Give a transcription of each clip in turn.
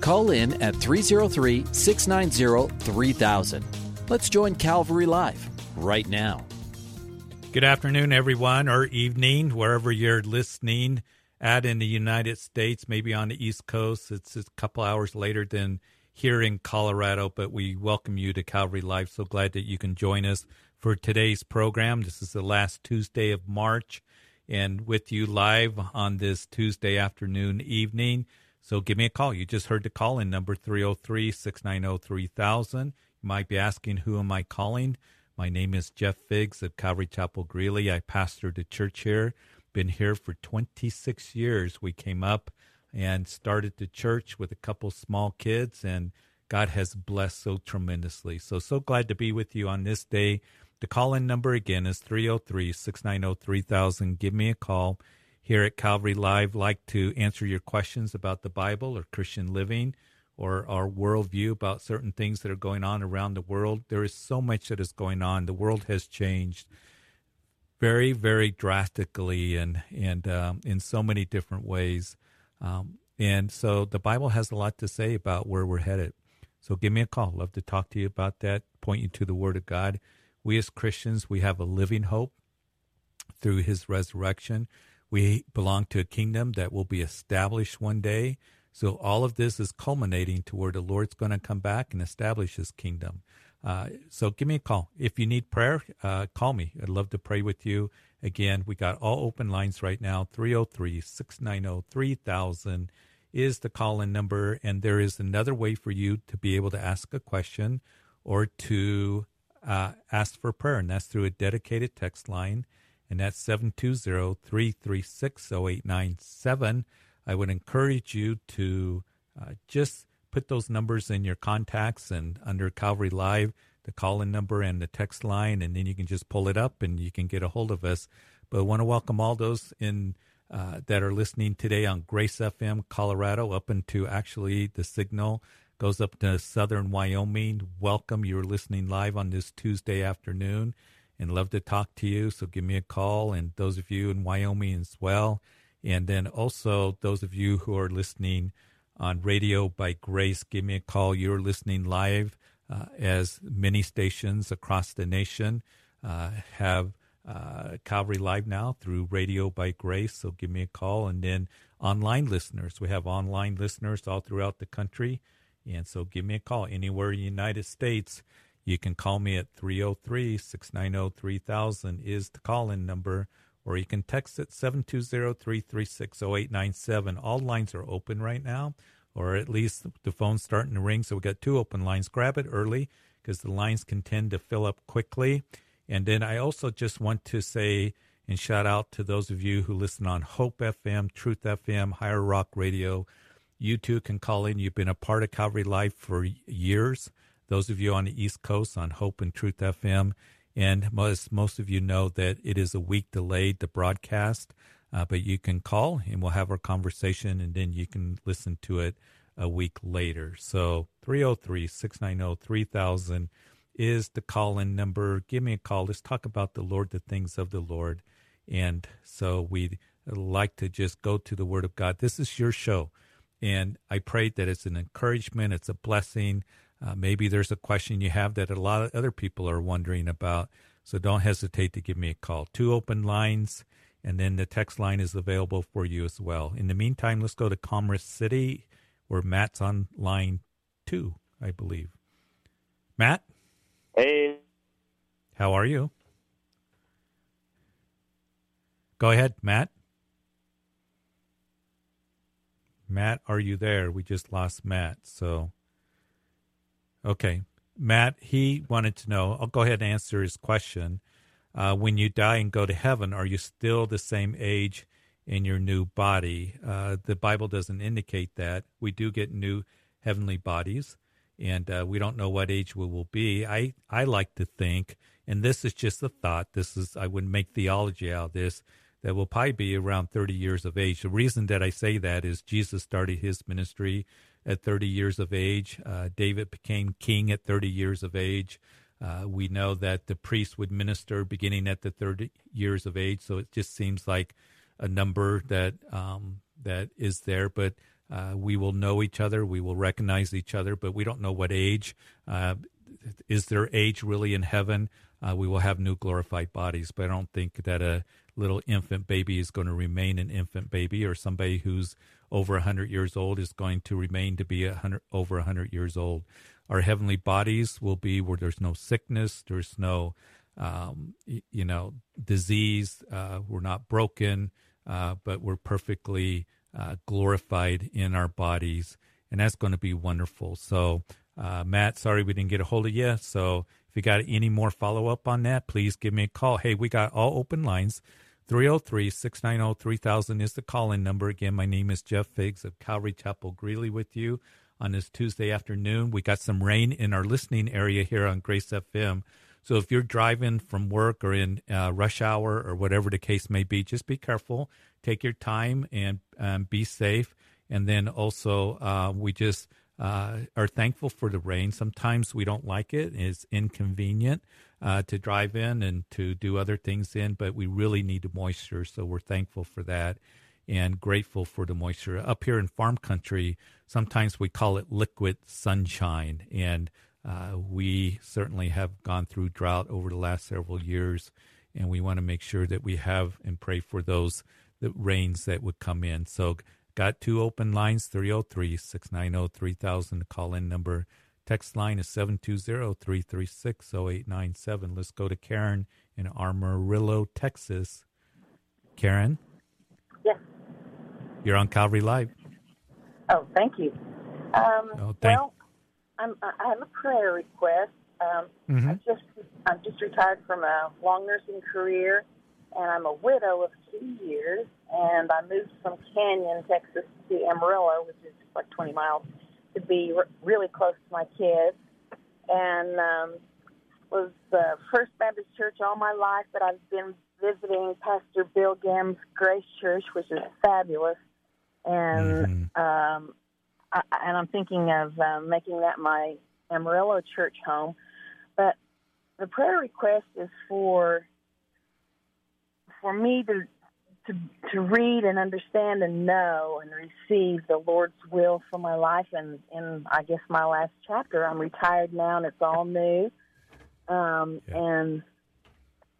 Call in at 303 690 3000. Let's join Calvary Live right now. Good afternoon, everyone, or evening, wherever you're listening at in the United States, maybe on the East Coast. It's a couple hours later than here in Colorado, but we welcome you to Calvary Live. So glad that you can join us for today's program. This is the last Tuesday of March, and with you live on this Tuesday afternoon evening. So give me a call. You just heard the call in number 303 690 3000. You might be asking, Who am I calling? My name is Jeff Figs of Calvary Chapel Greeley. I pastor the church here. Been here for 26 years. We came up and started the church with a couple small kids, and God has blessed so tremendously. So, so glad to be with you on this day. The call in number again is 303 690 3000. Give me a call here at Calvary Live. Like to answer your questions about the Bible or Christian living or our worldview about certain things that are going on around the world. There is so much that is going on. The world has changed very, very drastically and and um, in so many different ways. Um, and so the Bible has a lot to say about where we're headed. So give me a call. Love to talk to you about that. Point you to the Word of God. We as Christians, we have a living hope through His resurrection. We belong to a kingdom that will be established one day. So all of this is culminating to where the Lord's going to come back and establish His kingdom. Uh, so give me a call if you need prayer. Uh, call me. I'd love to pray with you. Again, we got all open lines right now. 303-690-3000 is the call-in number, and there is another way for you to be able to ask a question or to uh, ask for prayer, and that's through a dedicated text line, and that's 720-336-0897. I would encourage you to uh, just put those numbers in your contacts and under Calvary Live, the call in number and the text line, and then you can just pull it up and you can get a hold of us. But I want to welcome all those in uh, that are listening today on Grace FM Colorado up into actually the signal goes up to southern Wyoming. Welcome. You're listening live on this Tuesday afternoon and love to talk to you. So give me a call. And those of you in Wyoming as well. And then also those of you who are listening on Radio by Grace, give me a call. You're listening live uh, as many stations across the nation uh, have uh, Calvary Live now through Radio by Grace. So give me a call. And then online listeners, we have online listeners all throughout the country. And so give me a call anywhere in the United States. You can call me at 303 690 3000 is the call in number or you can text it 720-336-0897. All lines are open right now, or at least the phone's starting to ring. So we got two open lines. Grab it early because the lines can tend to fill up quickly. And then I also just want to say and shout out to those of you who listen on Hope FM, Truth FM, Higher Rock Radio. You too can call in. You've been a part of Calvary Live for years. Those of you on the East Coast on Hope and Truth FM, and most, most of you know that it is a week delayed, the broadcast, uh, but you can call and we'll have our conversation and then you can listen to it a week later. So 303 690 3000 is the call in number. Give me a call. Let's talk about the Lord, the things of the Lord. And so we'd like to just go to the Word of God. This is your show. And I pray that it's an encouragement, it's a blessing. Uh, maybe there's a question you have that a lot of other people are wondering about. So don't hesitate to give me a call. Two open lines, and then the text line is available for you as well. In the meantime, let's go to Commerce City, where Matt's on line two, I believe. Matt? Hey. How are you? Go ahead, Matt. Matt, are you there? We just lost Matt, so Okay. Matt, he wanted to know, I'll go ahead and answer his question. Uh, when you die and go to heaven, are you still the same age in your new body? Uh, the Bible doesn't indicate that. We do get new heavenly bodies, and uh, we don't know what age we will be. I I like to think, and this is just a thought. This is I wouldn't make theology out of this. That will probably be around 30 years of age. The reason that I say that is Jesus started his ministry at 30 years of age. Uh, David became king at 30 years of age. Uh, we know that the priest would minister beginning at the 30 years of age. So it just seems like a number that um, that is there. But uh, we will know each other. We will recognize each other, but we don't know what age. Uh, is there age really in heaven? Uh, we will have new glorified bodies, but I don't think that a little infant baby is going to remain an infant baby, or somebody who's over 100 years old is going to remain to be 100, over 100 years old. Our heavenly bodies will be where there's no sickness, there's no, um, you know, disease. Uh, we're not broken, uh, but we're perfectly uh, glorified in our bodies, and that's going to be wonderful. So, uh, Matt, sorry we didn't get a hold of you. So, if you got any more follow up on that, please give me a call. Hey, we got all open lines. 303 690 3000 is the call in number. Again, my name is Jeff Figs of Calvary Chapel Greeley with you on this Tuesday afternoon. We got some rain in our listening area here on Grace FM. So if you're driving from work or in uh, rush hour or whatever the case may be, just be careful. Take your time and um, be safe. And then also, uh, we just uh, are thankful for the rain. Sometimes we don't like it; it's inconvenient uh, to drive in and to do other things in, but we really need the moisture. So we're thankful for that and grateful for the moisture. Up here in farm country, sometimes we call it liquid sunshine, and uh, we certainly have gone through drought over the last several years, and we want to make sure that we have and pray for those the rains that would come in. So, got two open lines 303 690 3000. The call in number. Text line is 720 336 0897. Let's go to Karen in Amarillo, Texas. Karen? Yes. You're on Calvary Live. Oh, thank you. Um, oh, thank- well, I'm, I have a prayer request. Um, mm-hmm. I just I'm just retired from a long nursing career, and I'm a widow of two years. And I moved from Canyon, Texas, to Amarillo, which is like 20 miles, to be re- really close to my kids. And um, was the First Baptist Church all my life, but I've been visiting Pastor Bill Gamm's Grace Church, which is fabulous. And mm-hmm. um, I, and I'm thinking of um, making that my Amarillo church home. But the prayer request is for for me to to to read and understand and know and receive the Lord's will for my life. And in I guess my last chapter, I'm retired now, and it's all new. Um, yeah. And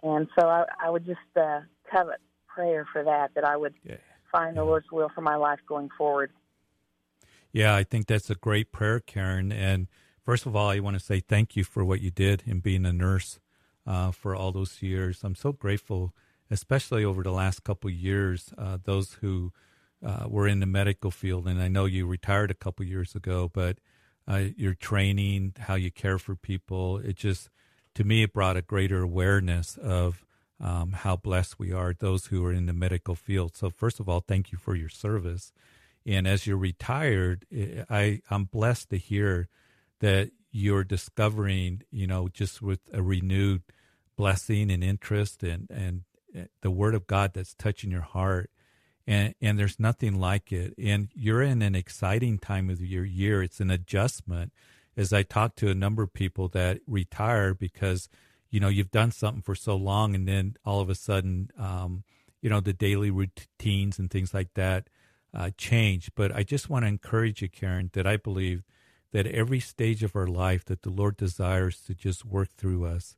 and so I, I would just uh, covet prayer for that that I would yeah. find yeah. the Lord's will for my life going forward. Yeah, I think that's a great prayer, Karen. And first of all, I want to say thank you for what you did in being a nurse uh, for all those years. I'm so grateful, especially over the last couple years, uh, those who uh, were in the medical field. And I know you retired a couple years ago, but uh, your training, how you care for people, it just, to me, it brought a greater awareness of um, how blessed we are, those who are in the medical field. So, first of all, thank you for your service. And as you're retired, eh, I, I'm blessed to hear that you're discovering, you know, just with a renewed blessing and interest and, and the word of God that's touching your heart. And, and there's nothing like it. And you're in an exciting time of your year. It's an adjustment. As I talk to a number of people that retire because, you know, you've done something for so long and then all of a sudden, um, you know, the daily routines and things like that uh, change. But I just want to encourage you, Karen, that I believe that every stage of our life that the Lord desires to just work through us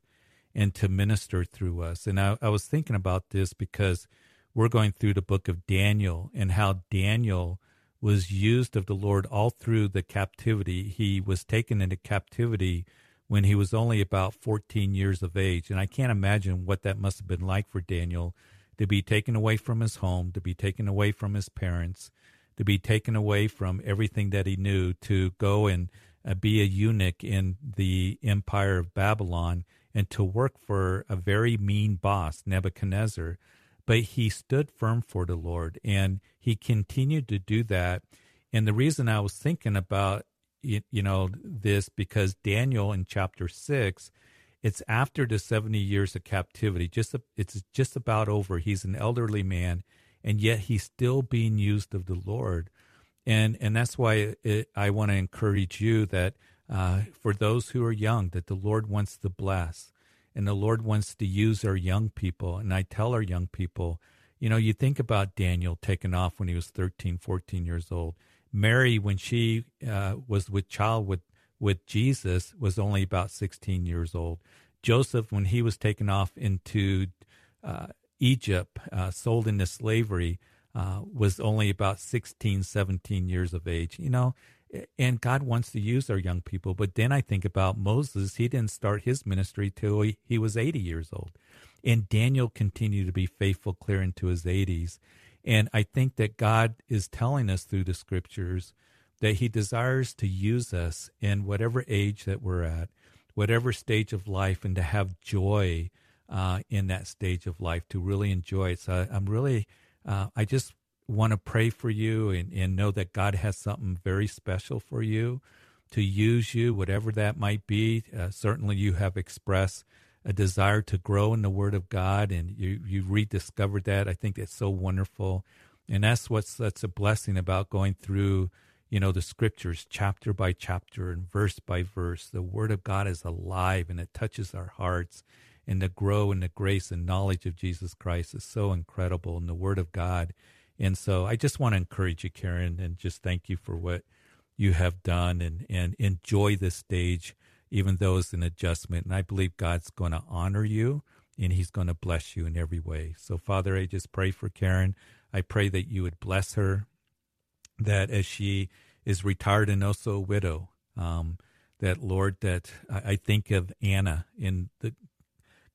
and to minister through us. And I, I was thinking about this because we're going through the book of Daniel and how Daniel was used of the Lord all through the captivity. He was taken into captivity when he was only about 14 years of age. And I can't imagine what that must have been like for Daniel to be taken away from his home, to be taken away from his parents, to be taken away from everything that he knew, to go and uh, be a eunuch in the empire of Babylon and to work for a very mean boss, Nebuchadnezzar. But he stood firm for the Lord and he continued to do that. And the reason I was thinking about you, you know this because Daniel in chapter six, it's after the seventy years of captivity. Just it's just about over. He's an elderly man, and yet he's still being used of the Lord, and and that's why it, I want to encourage you that uh, for those who are young, that the Lord wants to bless, and the Lord wants to use our young people. And I tell our young people, you know, you think about Daniel taking off when he was 13, 14 years old Mary, when she uh, was with child with with Jesus, was only about 16 years old. Joseph, when he was taken off into uh, Egypt, uh, sold into slavery, uh, was only about 16, 17 years of age. You know, and God wants to use our young people. But then I think about Moses. He didn't start his ministry till he, he was 80 years old. And Daniel continued to be faithful clear into his 80s. And I think that God is telling us through the scriptures that He desires to use us in whatever age that we're at, whatever stage of life, and to have joy uh, in that stage of life, to really enjoy it. So I'm really, uh, I just want to pray for you and, and know that God has something very special for you to use you, whatever that might be. Uh, certainly, you have expressed a desire to grow in the Word of God, and you you rediscovered that. I think it's so wonderful, and that's what's such a blessing about going through, you know, the Scriptures chapter by chapter and verse by verse. The Word of God is alive, and it touches our hearts, and to grow in the grace and knowledge of Jesus Christ is so incredible in the Word of God. And so, I just want to encourage you, Karen, and just thank you for what you have done, and and enjoy this stage even though it's an adjustment. And I believe God's going to honor you and he's going to bless you in every way. So, Father, I just pray for Karen. I pray that you would bless her, that as she is retired and also a widow, um, that, Lord, that I think of Anna in the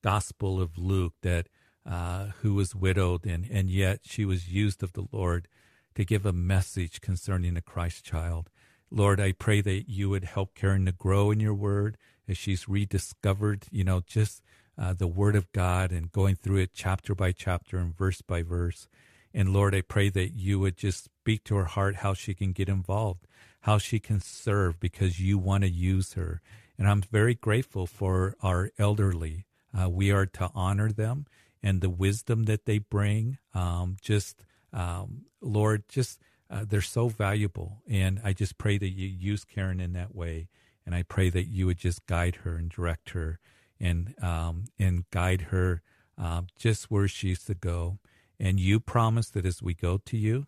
Gospel of Luke, that uh, who was widowed, and, and yet she was used of the Lord to give a message concerning the Christ child. Lord, I pray that you would help Karen to grow in your word as she's rediscovered, you know, just uh, the word of God and going through it chapter by chapter and verse by verse. And Lord, I pray that you would just speak to her heart how she can get involved, how she can serve because you want to use her. And I'm very grateful for our elderly. Uh, we are to honor them and the wisdom that they bring. Um, just, um, Lord, just uh, they're so valuable. And I just pray that you use Karen in that way. And I pray that you would just guide her and direct her and, um, and guide her uh, just where she's to go. And you promise that as we go to you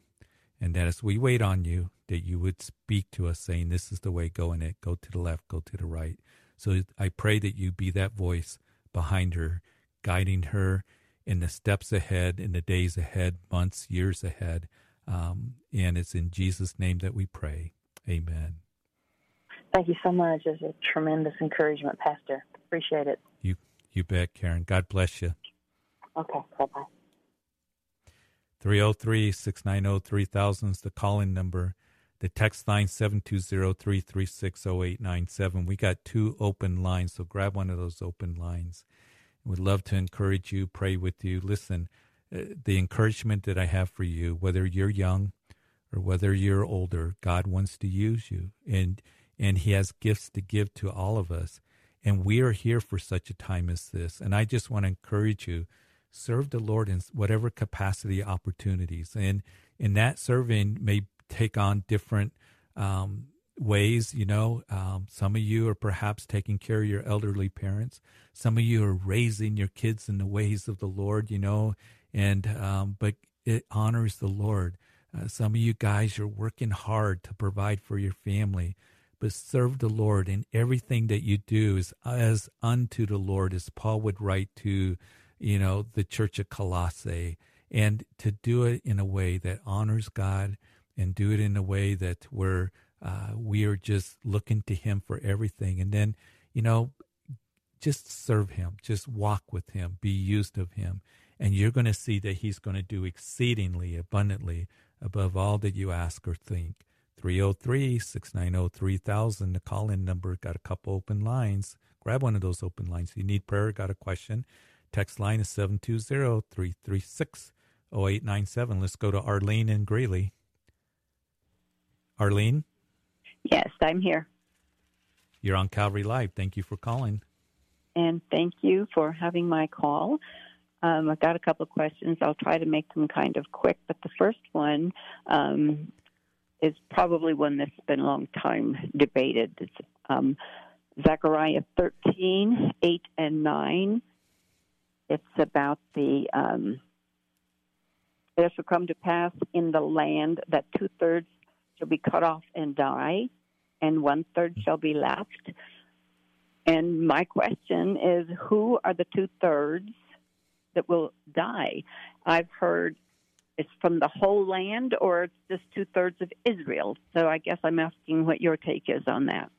and that as we wait on you, that you would speak to us saying, This is the way, go in it, go to the left, go to the right. So I pray that you be that voice behind her, guiding her in the steps ahead, in the days ahead, months, years ahead. Um, and it's in Jesus' name that we pray. Amen. Thank you so much. It's a tremendous encouragement, Pastor. Appreciate it. You, you bet, Karen. God bless you. Okay. Bye bye. 303 690 3000 is the calling number. The text line 720 336 0897. We got two open lines, so grab one of those open lines. We'd love to encourage you, pray with you. Listen, uh, the encouragement that I have for you, whether you're young or whether you're older, God wants to use you, and and He has gifts to give to all of us, and we are here for such a time as this. And I just want to encourage you, serve the Lord in whatever capacity, opportunities, and in that serving may take on different um, ways. You know, um, some of you are perhaps taking care of your elderly parents. Some of you are raising your kids in the ways of the Lord. You know, and um, but it honors the Lord. Uh, some of you guys are working hard to provide for your family, but serve the Lord in everything that you do is as unto the Lord, as Paul would write to, you know, the church of Colossae, and to do it in a way that honors God, and do it in a way that we're uh, we are just looking to Him for everything, and then you know, just serve Him, just walk with Him, be used of Him and you're going to see that He's going to do exceedingly abundantly above all that you ask or think. 303 690 3000, the call in number. Got a couple open lines. Grab one of those open lines. If you need prayer, got a question, text line is 720 336 0897. Let's go to Arlene in Greeley. Arlene? Yes, I'm here. You're on Calvary Live. Thank you for calling. And thank you for having my call. Um, I've got a couple of questions. I'll try to make them kind of quick, but the first one um, is probably one that's been a long time debated. It's um, Zechariah 13, 8, and 9. It's about the. Um, there shall come to pass in the land that two thirds shall be cut off and die, and one third shall be left. And my question is who are the two thirds that will die? I've heard it's from the whole land or it's just two thirds of Israel. So I guess I'm asking what your take is on that.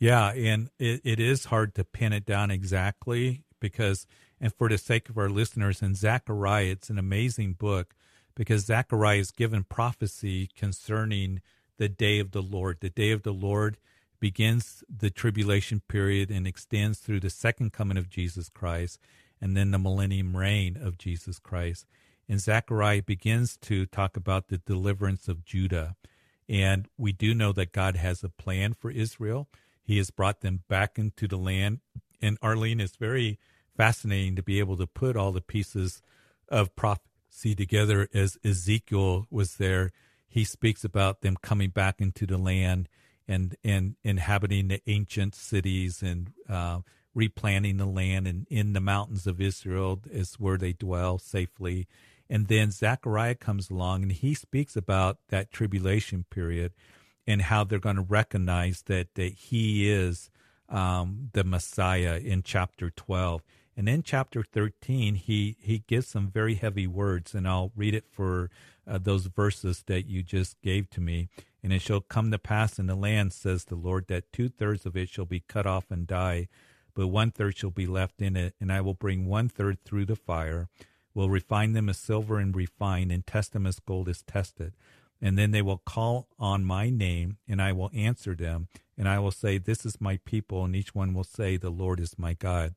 Yeah, and it, it is hard to pin it down exactly because, and for the sake of our listeners, in Zechariah, it's an amazing book because Zechariah is given prophecy concerning the day of the Lord. The day of the Lord begins the tribulation period and extends through the second coming of Jesus Christ and then the millennium reign of Jesus Christ. And Zechariah begins to talk about the deliverance of Judah. And we do know that God has a plan for Israel. He has brought them back into the land. And Arlene, it's very fascinating to be able to put all the pieces of prophecy together as Ezekiel was there. He speaks about them coming back into the land and and inhabiting the ancient cities and uh, replanting the land and in the mountains of Israel is where they dwell safely. And then Zechariah comes along and he speaks about that tribulation period and how they're going to recognize that, that he is um, the Messiah in chapter 12. And in chapter 13, he, he gives some very heavy words, and I'll read it for uh, those verses that you just gave to me. And it shall come to pass in the land, says the Lord, that two thirds of it shall be cut off and die, but one third shall be left in it. And I will bring one third through the fire, will refine them as silver and refine, and test them as gold is tested. And then they will call on my name, and I will answer them. And I will say, This is my people. And each one will say, The Lord is my God.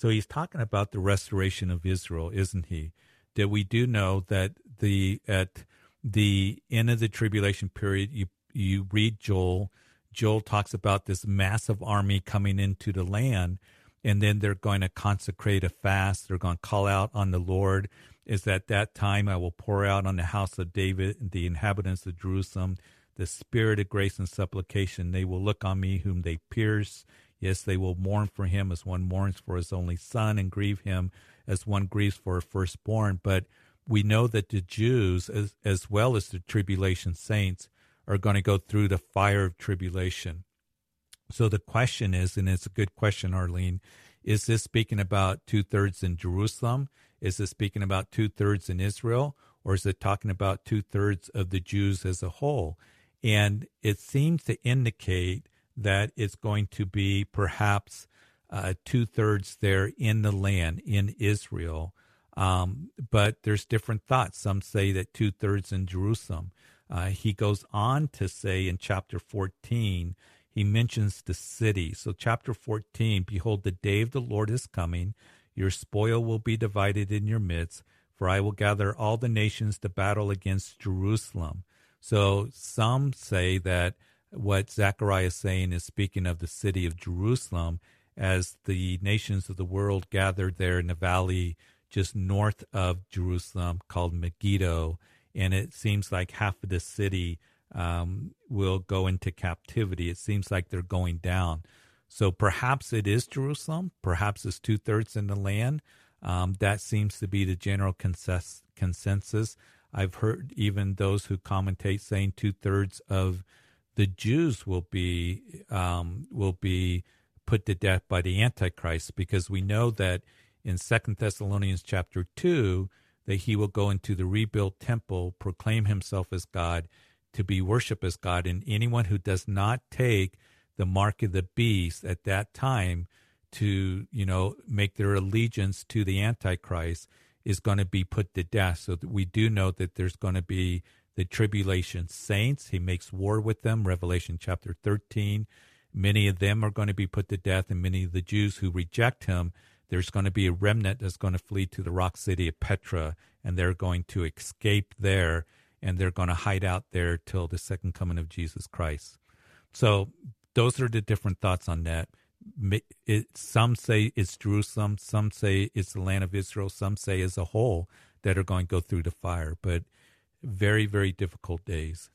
So he's talking about the restoration of Israel, isn't he? That we do know that the at the end of the tribulation period, you you read Joel. Joel talks about this massive army coming into the land, and then they're going to consecrate a fast. They're going to call out on the Lord. Is that that time I will pour out on the house of David and the inhabitants of Jerusalem the spirit of grace and supplication. They will look on me whom they pierce. Yes, they will mourn for him as one mourns for his only son, and grieve him as one grieves for a firstborn. But we know that the Jews, as, as well as the tribulation saints, are going to go through the fire of tribulation. So the question is, and it's a good question, Arlene, is this speaking about two thirds in Jerusalem? Is this speaking about two thirds in Israel? Or is it talking about two thirds of the Jews as a whole? And it seems to indicate that it's going to be perhaps uh, two thirds there in the land, in Israel, um, but there's different thoughts. Some say that two thirds in Jerusalem. Uh, he goes on to say in chapter 14, he mentions the city. So, chapter 14 Behold, the day of the Lord is coming. Your spoil will be divided in your midst, for I will gather all the nations to battle against Jerusalem. So, some say that what Zechariah is saying is speaking of the city of Jerusalem as the nations of the world gathered there in the valley just north of Jerusalem called Megiddo, and it seems like half of the city um, will go into captivity. It seems like they're going down. So perhaps it is Jerusalem. Perhaps it's two thirds in the land. Um, that seems to be the general consensus. consensus. I've heard even those who commentate saying two thirds of the Jews will be um, will be put to death by the Antichrist because we know that in Second Thessalonians chapter 2 that he will go into the rebuilt temple, proclaim himself as God, to be worshiped as God, and anyone who does not take the mark of the beast at that time to, you know, make their allegiance to the Antichrist is going to be put to death. So we do know that there's going to be the tribulation saints. He makes war with them, Revelation chapter 13. Many of them are going to be put to death, and many of the Jews who reject him there's going to be a remnant that's going to flee to the rock city of Petra, and they're going to escape there, and they're going to hide out there till the second coming of Jesus Christ. So those are the different thoughts on that. It, some say it's Jerusalem, some say it's the land of Israel, some say as a whole that are going to go through the fire. But very, very difficult days.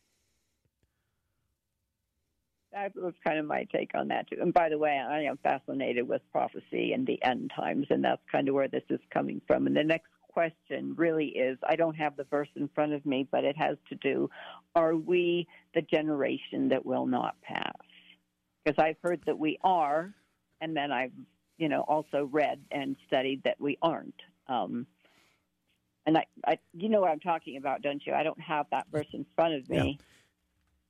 That was kind of my take on that too. And by the way, I am fascinated with prophecy and the end times, and that's kind of where this is coming from. And the next question really is I don't have the verse in front of me, but it has to do are we the generation that will not pass? Because I've heard that we are, and then I've you know also read and studied that we aren't. Um, and I, I, you know what I'm talking about, don't you? I don't have that verse in front of me.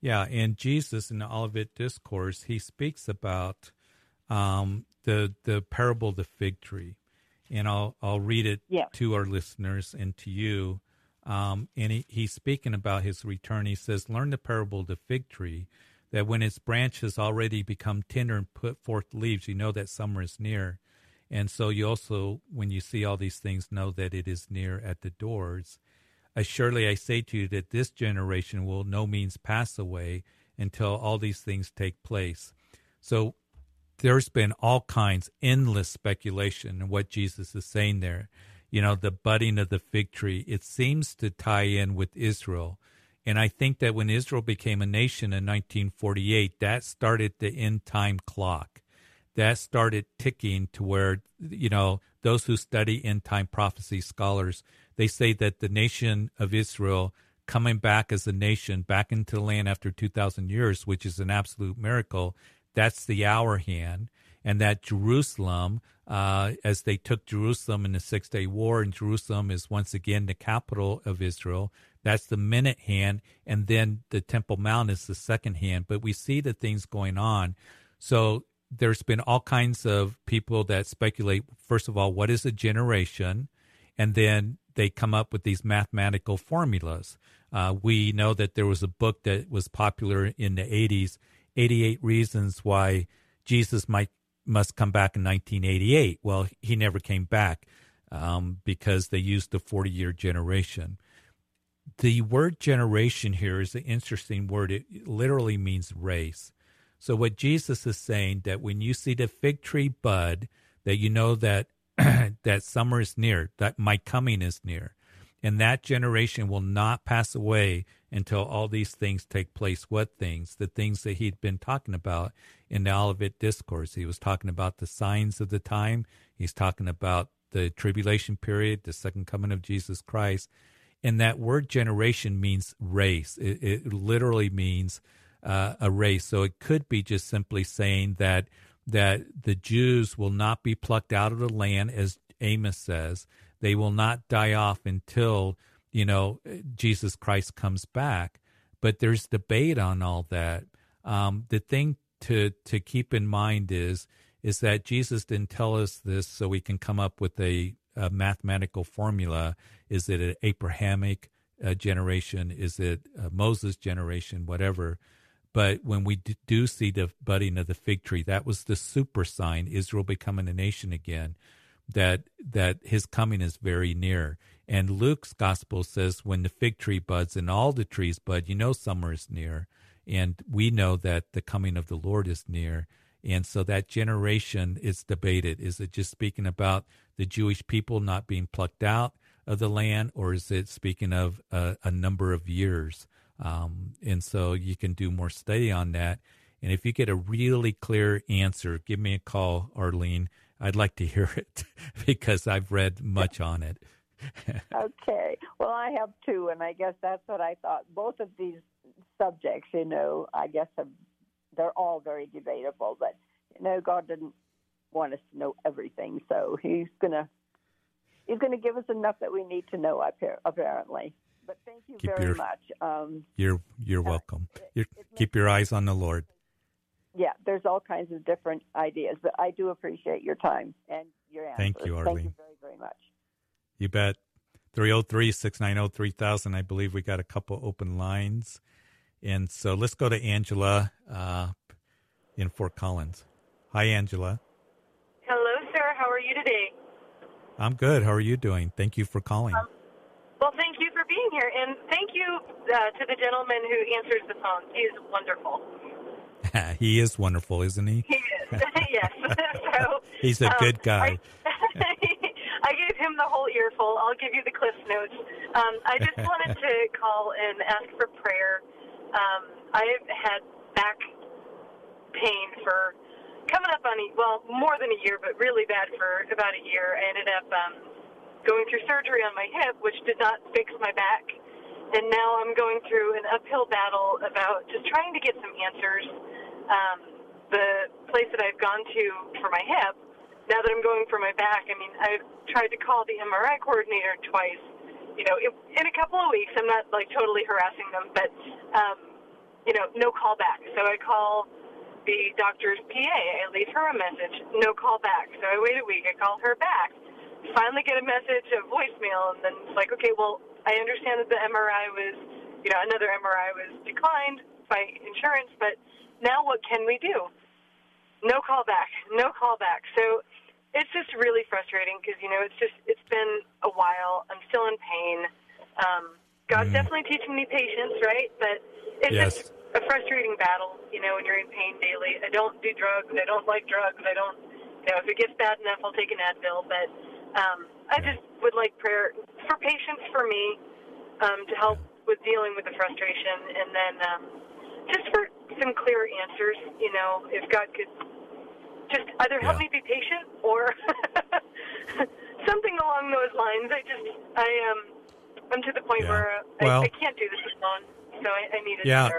Yeah, yeah. and Jesus in the Olivet Discourse, he speaks about um, the the parable of the fig tree, and I'll I'll read it yeah. to our listeners and to you. Um, and he, he's speaking about his return. He says, "Learn the parable of the fig tree, that when its branches already become tender and put forth leaves, you know that summer is near." And so you also, when you see all these things, know that it is near at the doors. Surely I say to you that this generation will no means pass away until all these things take place. So there's been all kinds, endless speculation in what Jesus is saying there. You know, the budding of the fig tree, it seems to tie in with Israel. And I think that when Israel became a nation in 1948, that started the end time clock. That started ticking to where, you know, those who study end time prophecy scholars, they say that the nation of Israel coming back as a nation back into the land after 2,000 years, which is an absolute miracle, that's the hour hand, and that Jerusalem, uh, as they took Jerusalem in the Six Day War, and Jerusalem is once again the capital of Israel. That's the minute hand, and then the Temple Mount is the second hand. But we see the things going on. So there's been all kinds of people that speculate. First of all, what is a generation, and then they come up with these mathematical formulas. Uh, we know that there was a book that was popular in the 80s 88 reasons why Jesus might must come back in 1988. Well, he never came back um, because they used the 40 year generation. The word generation here is an interesting word. It literally means race. So what Jesus is saying that when you see the fig tree bud, that you know that that summer is near, that my coming is near and that generation will not pass away until all these things take place. What things? The things that he'd been talking about in the Olivet Discourse. He was talking about the signs of the time. He's talking about the tribulation period, the second coming of Jesus Christ. And that word generation means race. It, it literally means uh, a race. So it could be just simply saying that that the Jews will not be plucked out of the land, as Amos says, they will not die off until, you know, Jesus Christ comes back. But there's debate on all that. Um, the thing to, to keep in mind is, is that Jesus didn't tell us this so we can come up with a, a mathematical formula. Is it an Abrahamic uh, generation? Is it Moses generation? Whatever. But when we do see the budding of the fig tree, that was the super sign, Israel becoming a nation again that that his coming is very near. And Luke's gospel says when the fig tree buds and all the trees bud, you know summer is near. And we know that the coming of the Lord is near. And so that generation is debated. Is it just speaking about the Jewish people not being plucked out of the land, or is it speaking of a, a number of years? Um, and so you can do more study on that. And if you get a really clear answer, give me a call, Arlene, I'd like to hear it because I've read much on it. okay. Well, I have two, and I guess that's what I thought. Both of these subjects, you know, I guess have, they're all very debatable, but, you know, God didn't want us to know everything, so He's going to. He's going to give us enough that we need to know, apparently. But thank you keep very your, much. Um, you're you're uh, welcome. It, it keep your eyes on the Lord yeah, there's all kinds of different ideas, but I do appreciate your time and your answers. Thank you, Arlene. Thank you very, very much. You bet. 303 690 3000. I believe we got a couple open lines. And so let's go to Angela uh, in Fort Collins. Hi, Angela. Hello, sir. How are you today? I'm good. How are you doing? Thank you for calling. Um, well, thank you for being here. And thank you uh, to the gentleman who answers the phone. He is wonderful. he is wonderful, isn't he? He is. yes. so he's a um, good guy. I, I gave him the whole earful. I'll give you the cliff notes. Um, I just wanted to call and ask for prayer. Um, I've had back pain for coming up on a, well more than a year, but really bad for about a year. I ended up um, going through surgery on my hip, which did not fix my back, and now I'm going through an uphill battle about just trying to get some answers. Um, the place that I've gone to for my hip, now that I'm going for my back, I mean, I've tried to call the MRI coordinator twice. You know, in a couple of weeks, I'm not like totally harassing them, but um, you know, no call back. So I call the doctor's PA. I leave her a message, no call back. So I wait a week. I call her back. Finally get a message of voicemail, and then it's like, okay, well, I understand that the MRI was, you know, another MRI was declined by insurance, but now what can we do? No call back, no call back. So it's just really frustrating because you know it's just it's been a while. I'm still in pain. Um, God's mm. definitely teaching me patience, right? But it's yes. just a frustrating battle, you know, when you're in pain daily. I don't do drugs. I don't like drugs. I don't, you know, if it gets bad enough, I'll take an Advil. But um, I just would like prayer for patience for me um, to help with dealing with the frustration, and then um, just for some clear answers. You know, if God could just either help yeah. me be patient or something along those lines. I just, I um, I'm to the point yeah. where I, well, I, can't do this alone, so I, I need a yeah.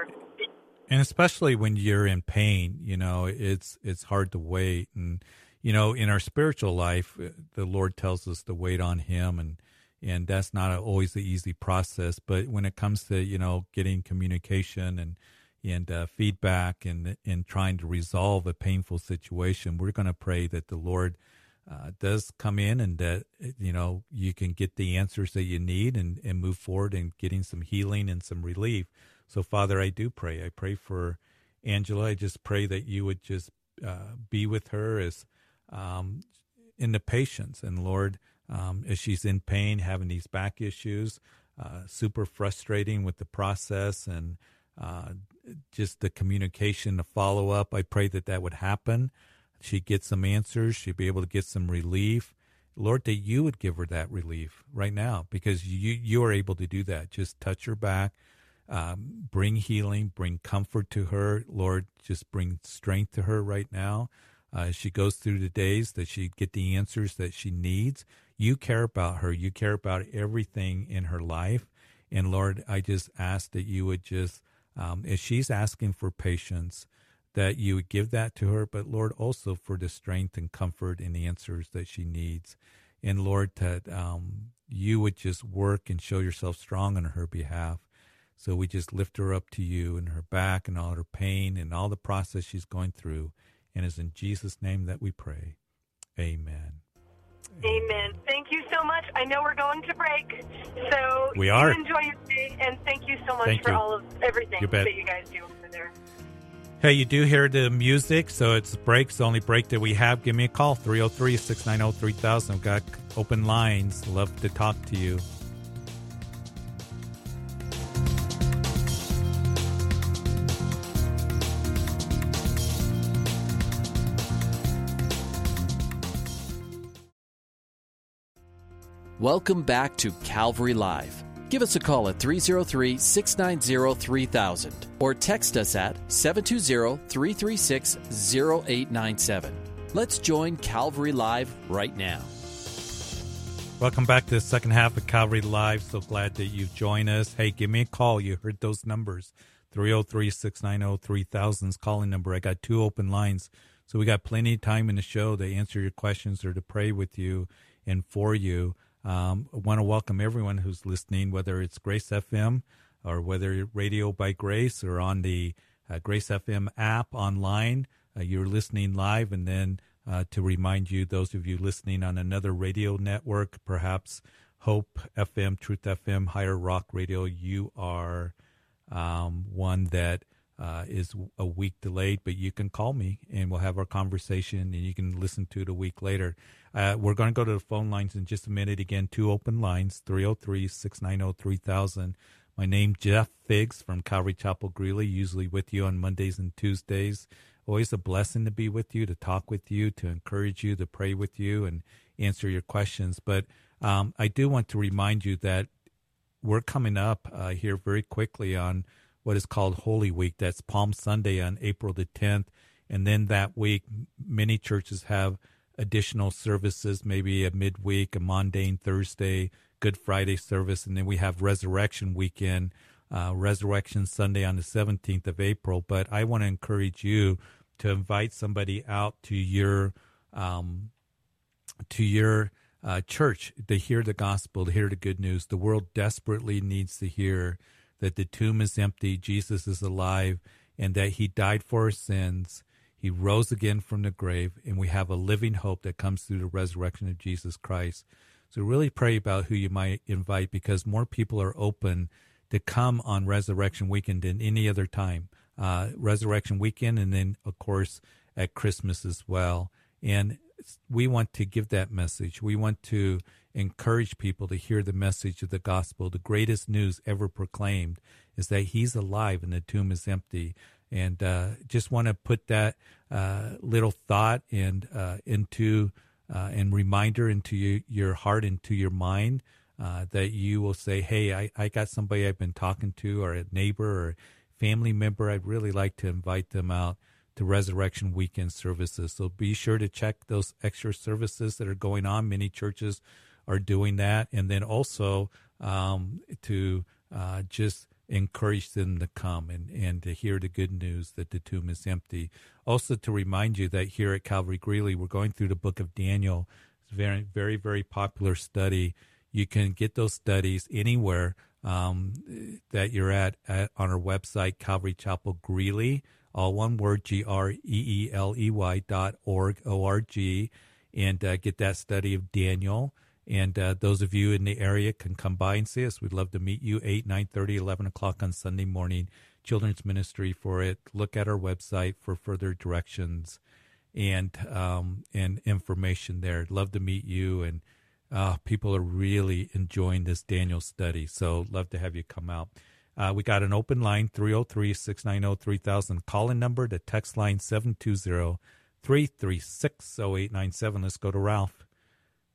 And especially when you're in pain you know it's it's hard to wait and you know in our spiritual life uh, the lord tells us to wait on him and and that's not always the easy process but when it comes to you know getting communication and and uh, feedback and and trying to resolve a painful situation we're going to pray that the lord uh, does come in and that you know you can get the answers that you need and and move forward and getting some healing and some relief so, Father, I do pray. I pray for Angela. I just pray that you would just uh, be with her as um, in the patience. And Lord, um, as she's in pain, having these back issues, uh, super frustrating with the process and uh, just the communication, the follow up. I pray that that would happen. She'd get some answers. She'd be able to get some relief. Lord, that you would give her that relief right now because you you are able to do that. Just touch her back, um, bring healing, bring comfort to her. Lord, just bring strength to her right now. Uh, she goes through the days, that she get the answers that she needs. You care about her. You care about everything in her life. And Lord, I just ask that you would just, um, as she's asking for patience, that you would give that to her, but Lord, also for the strength and comfort and the answers that she needs. And Lord, that um, you would just work and show yourself strong on her behalf. So we just lift her up to you and her back and all her pain and all the process she's going through. And it's in Jesus' name that we pray. Amen. Amen. Thank you so much. I know we're going to break, so we are. enjoy your day, and thank you so much thank for you. all of everything you that you guys do over there. Hey, you do hear the music, so it's breaks. The only break that we have. Give me a call, 303 690 3000. I've got open lines. Love to talk to you. Welcome back to Calvary Live. Give us a call at 303 690 3000 or text us at 720 336 0897. Let's join Calvary Live right now. Welcome back to the second half of Calvary Live. So glad that you've joined us. Hey, give me a call. You heard those numbers 303 690 3000 is calling number. I got two open lines. So we got plenty of time in the show to answer your questions or to pray with you and for you. Um, I want to welcome everyone who's listening, whether it's Grace FM or whether Radio by Grace or on the uh, Grace FM app online. Uh, you're listening live, and then uh, to remind you, those of you listening on another radio network, perhaps Hope FM, Truth FM, Higher Rock Radio, you are um, one that uh, is a week delayed, but you can call me and we'll have our conversation and you can listen to it a week later. Uh, we're going to go to the phone lines in just a minute. Again, two open lines, 303 690 3000. My name Jeff Figs from Calvary Chapel Greeley, usually with you on Mondays and Tuesdays. Always a blessing to be with you, to talk with you, to encourage you, to pray with you, and answer your questions. But um, I do want to remind you that we're coming up uh, here very quickly on what is called Holy Week. That's Palm Sunday on April the 10th. And then that week, many churches have additional services, maybe a midweek, a Maundy Thursday, Good Friday service, and then we have Resurrection Weekend, uh, Resurrection Sunday on the 17th of April. But I want to encourage you to invite somebody out to your um, to your uh, church to hear the gospel, to hear the good news. The world desperately needs to hear that the tomb is empty, Jesus is alive, and that He died for our sins. He rose again from the grave, and we have a living hope that comes through the resurrection of Jesus Christ. So really pray about who you might invite because more people are open to come on Resurrection Weekend than any other time. Uh, Resurrection Weekend, and then, of course, at Christmas as well. And we want to give that message. We want to encourage people to hear the message of the gospel. The greatest news ever proclaimed is that he's alive and the tomb is empty. And uh, just want to put that uh, little thought and uh, into uh, and reminder into your, your heart, into your mind, uh, that you will say, "Hey, I, I got somebody I've been talking to, or a neighbor, or family member. I'd really like to invite them out to Resurrection Weekend services. So be sure to check those extra services that are going on. Many churches are doing that, and then also um, to uh, just encourage them to come and, and to hear the good news that the tomb is empty. Also, to remind you that here at Calvary Greeley, we're going through the book of Daniel. It's a very, very, very popular study. You can get those studies anywhere um, that you're at, at on our website, Calvary Chapel Greeley all one word, G R E E L E Y dot org, O R G, and uh, get that study of Daniel. And uh, those of you in the area can come by and see us. We'd love to meet you 8, 9 30, 11 o'clock on Sunday morning. Children's Ministry for it. Look at our website for further directions and um, and information there. Love to meet you. And uh, people are really enjoying this Daniel study. So love to have you come out. Uh, we got an open line, 303 690 3000. Call in number, the text line 720 336 0897. Let's go to Ralph.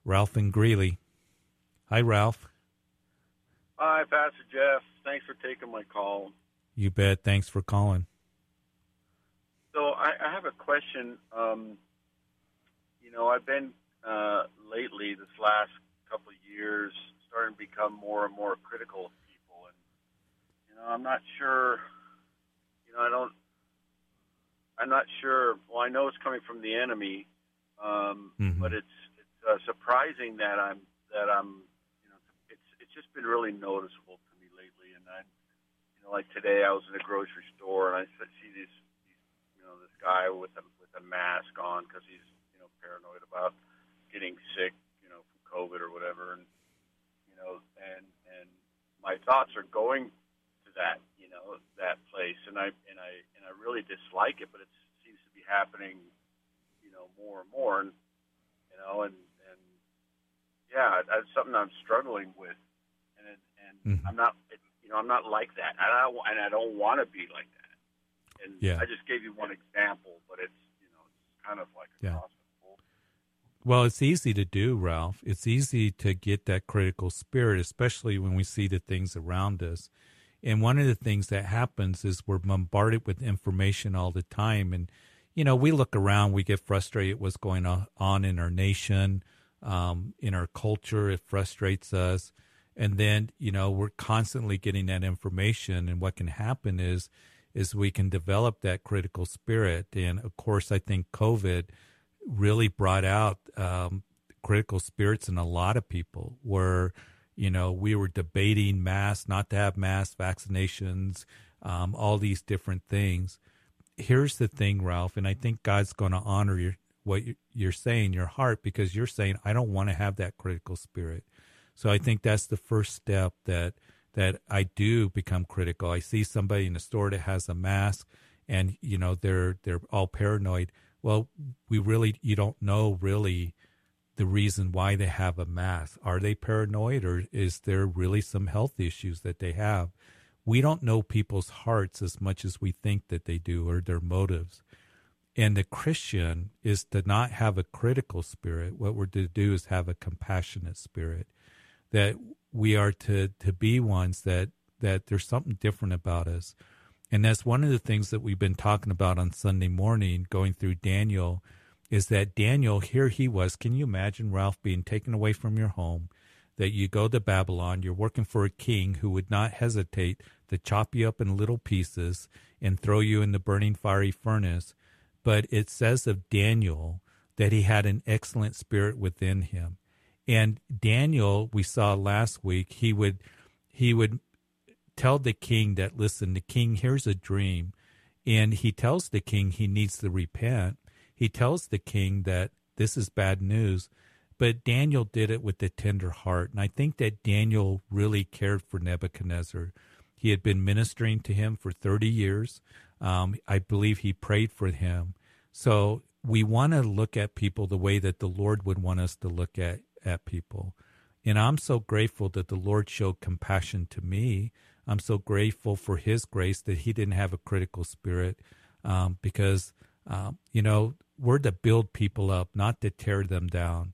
Ralph and Greeley. Hi, Ralph. Hi, Pastor Jeff. Thanks for taking my call. You bet. Thanks for calling. So I, I have a question. Um, you know, I've been uh, lately, this last couple of years, starting to become more and more critical of people, and you know, I'm not sure. You know, I don't. I'm not sure. Well, I know it's coming from the enemy, um, mm-hmm. but it's it's uh, surprising that I'm that I'm. You know, it's it's just been really noticeable to me lately, and I, you know, like today I was in a grocery store and I see these you know, this guy with a with a mask on because he's you know paranoid about getting sick, you know, from COVID or whatever, and you know, and and my thoughts are going to that you know that place, and I and I and I really dislike it, but it seems to be happening, you know, more and more, and you know, and yeah, that's something I'm struggling with, and it, and mm-hmm. I'm not, it, you know, I'm not like that, and I and I don't want to be like that, and yeah. I just gave you one example, but it's you know, it's kind of like a yeah. Well, it's easy to do, Ralph. It's easy to get that critical spirit, especially when we see the things around us. And one of the things that happens is we're bombarded with information all the time. And, you know, we look around, we get frustrated what's going on in our nation, um, in our culture. It frustrates us. And then, you know, we're constantly getting that information. And what can happen is, is we can develop that critical spirit. And of course, I think COVID really brought out um, critical spirits in a lot of people where, you know, we were debating masks, not to have mass vaccinations, um, all these different things. Here's the thing, Ralph, and I think God's going to honor your, what you're saying, your heart, because you're saying, I don't want to have that critical spirit. So I think that's the first step that that I do become critical. I see somebody in the store that has a mask, and you know they're they're all paranoid. Well, we really you don't know really the reason why they have a mask. Are they paranoid or is there really some health issues that they have? we don't know people's hearts as much as we think that they do or their motives. And the Christian is to not have a critical spirit. What we're to do is have a compassionate spirit. That we are to, to be ones that, that there's something different about us. And that's one of the things that we've been talking about on Sunday morning, going through Daniel, is that Daniel, here he was. Can you imagine Ralph being taken away from your home? That you go to Babylon, you're working for a king who would not hesitate to chop you up in little pieces and throw you in the burning fiery furnace but it says of Daniel that he had an excellent spirit within him. And Daniel, we saw last week, he would he would tell the king that listen, the king here's a dream, and he tells the king he needs to repent. He tells the king that this is bad news, but Daniel did it with a tender heart, and I think that Daniel really cared for Nebuchadnezzar. He had been ministering to him for 30 years. Um, I believe he prayed for him. So we want to look at people the way that the Lord would want us to look at, at people. And I'm so grateful that the Lord showed compassion to me. I'm so grateful for His grace that He didn't have a critical spirit um, because, um, you know, we're to build people up, not to tear them down.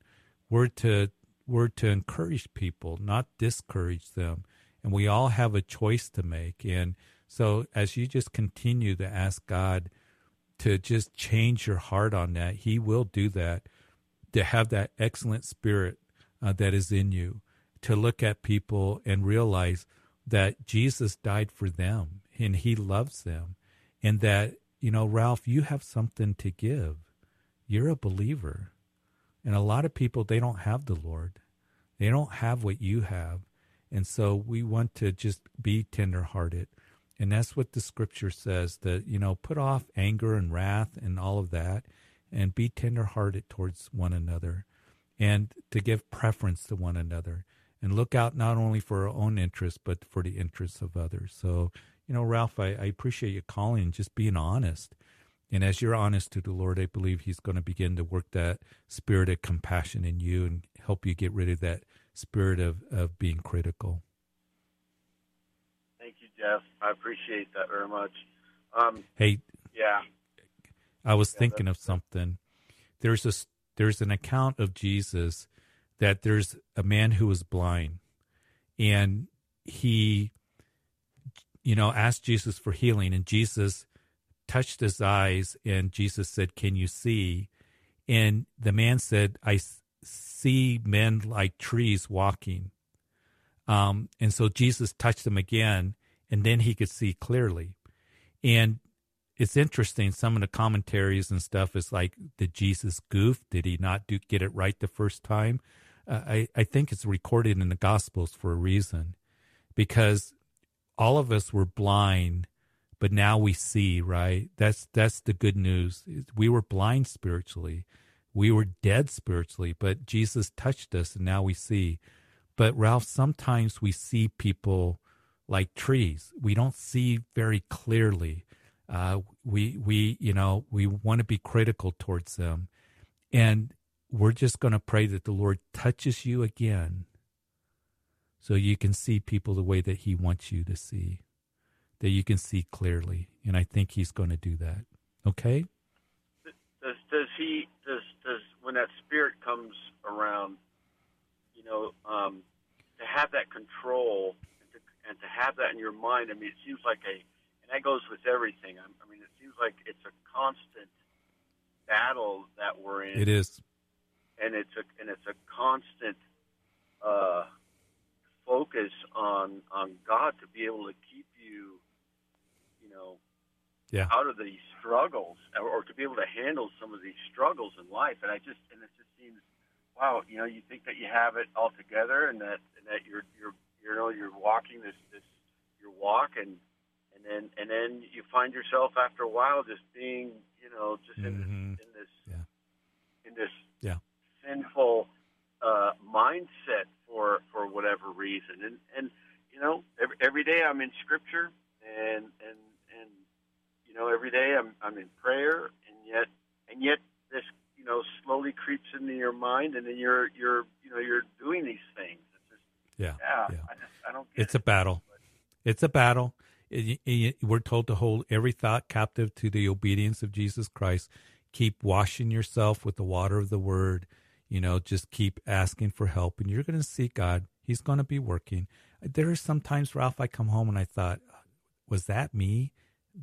We're to, we're to encourage people, not discourage them. And we all have a choice to make. And so as you just continue to ask God to just change your heart on that, He will do that. To have that excellent spirit uh, that is in you, to look at people and realize that Jesus died for them and He loves them, and that, you know, Ralph, you have something to give. You're a believer. And a lot of people, they don't have the Lord. They don't have what you have. And so we want to just be tenderhearted and that's what the scripture says that, you know, put off anger and wrath and all of that and be tenderhearted towards one another and to give preference to one another and look out not only for our own interests, but for the interests of others. So, you know, Ralph, I, I appreciate you calling and just being honest. And as you're honest to the Lord, I believe He's going to begin to work that spirit of compassion in you and help you get rid of that spirit of, of being critical. Jeff. I appreciate that very much. Um, hey, yeah, I was yeah, thinking of something. There's a there's an account of Jesus that there's a man who was blind, and he, you know, asked Jesus for healing, and Jesus touched his eyes, and Jesus said, "Can you see?" And the man said, "I see men like trees walking." Um, and so Jesus touched him again, and then he could see clearly. And it's interesting. Some of the commentaries and stuff is like, did Jesus goof? Did he not do get it right the first time? Uh, I I think it's recorded in the Gospels for a reason, because all of us were blind, but now we see. Right? That's that's the good news. We were blind spiritually, we were dead spiritually, but Jesus touched us, and now we see. But Ralph, sometimes we see people like trees. We don't see very clearly. Uh, we we you know we want to be critical towards them, and we're just going to pray that the Lord touches you again, so you can see people the way that He wants you to see, that you can see clearly. And I think He's going to do that. Okay. Does does He does does when that Spirit comes around, you know, um, to have that control and to have that in your mind, I mean, it seems like a, and that goes with everything. I, mean, it seems like it's a constant battle that we're in. It is, and it's a and it's a constant uh, focus on on God to be able to keep you, you know, yeah. out of these struggles, or, or to be able to handle some of these struggles in life. And I just and it just seems, wow, you know, you think that you have it all together, and that and that you're you're you know you're walking this this your walk and and then and then you find yourself after a while just being you know just in mm-hmm. this in this yeah. in this yeah. sinful uh, mindset for for whatever reason and and you know every, every day I'm in scripture and and and you know every day I'm I'm in prayer and yet and yet this you know slowly creeps into your mind and then you're you're you know you're doing these things yeah. Yeah. yeah. I, just, I don't it's it. a battle. It's a battle. It, it, we're told to hold every thought captive to the obedience of Jesus Christ. Keep washing yourself with the water of the Word. You know, just keep asking for help, and you're going to see God. He's going to be working. There are sometimes, Ralph, I come home and I thought, was that me?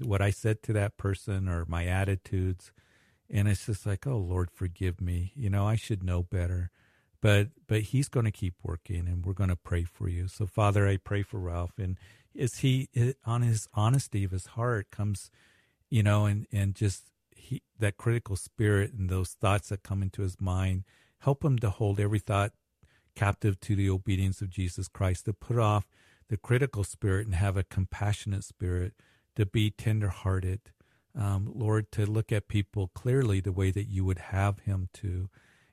What I said to that person or my attitudes? And it's just like, oh Lord, forgive me. You know, I should know better. But but he's going to keep working and we're going to pray for you. So Father, I pray for Ralph and is he on his honesty of his heart comes, you know, and and just he that critical spirit and those thoughts that come into his mind, help him to hold every thought captive to the obedience of Jesus Christ, to put off the critical spirit and have a compassionate spirit, to be tenderhearted, um, Lord, to look at people clearly the way that you would have him to.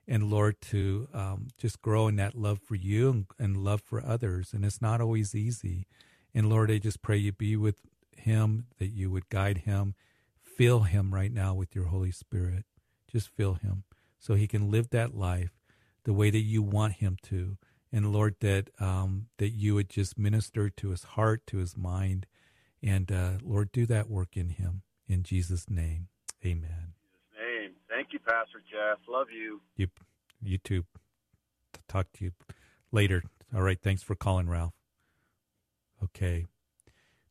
And Lord, to um, just grow in that love for you and, and love for others. And it's not always easy. And Lord, I just pray you be with him, that you would guide him. Fill him right now with your Holy Spirit. Just fill him so he can live that life the way that you want him to. And Lord, that um, that you would just minister to his heart, to his mind, and uh, Lord, do that work in him. In Jesus' name, Amen. Jesus' name. Thank you, Pastor Jeff. Love you. You, you too. Talk to you later. All right. Thanks for calling, Ralph. Okay.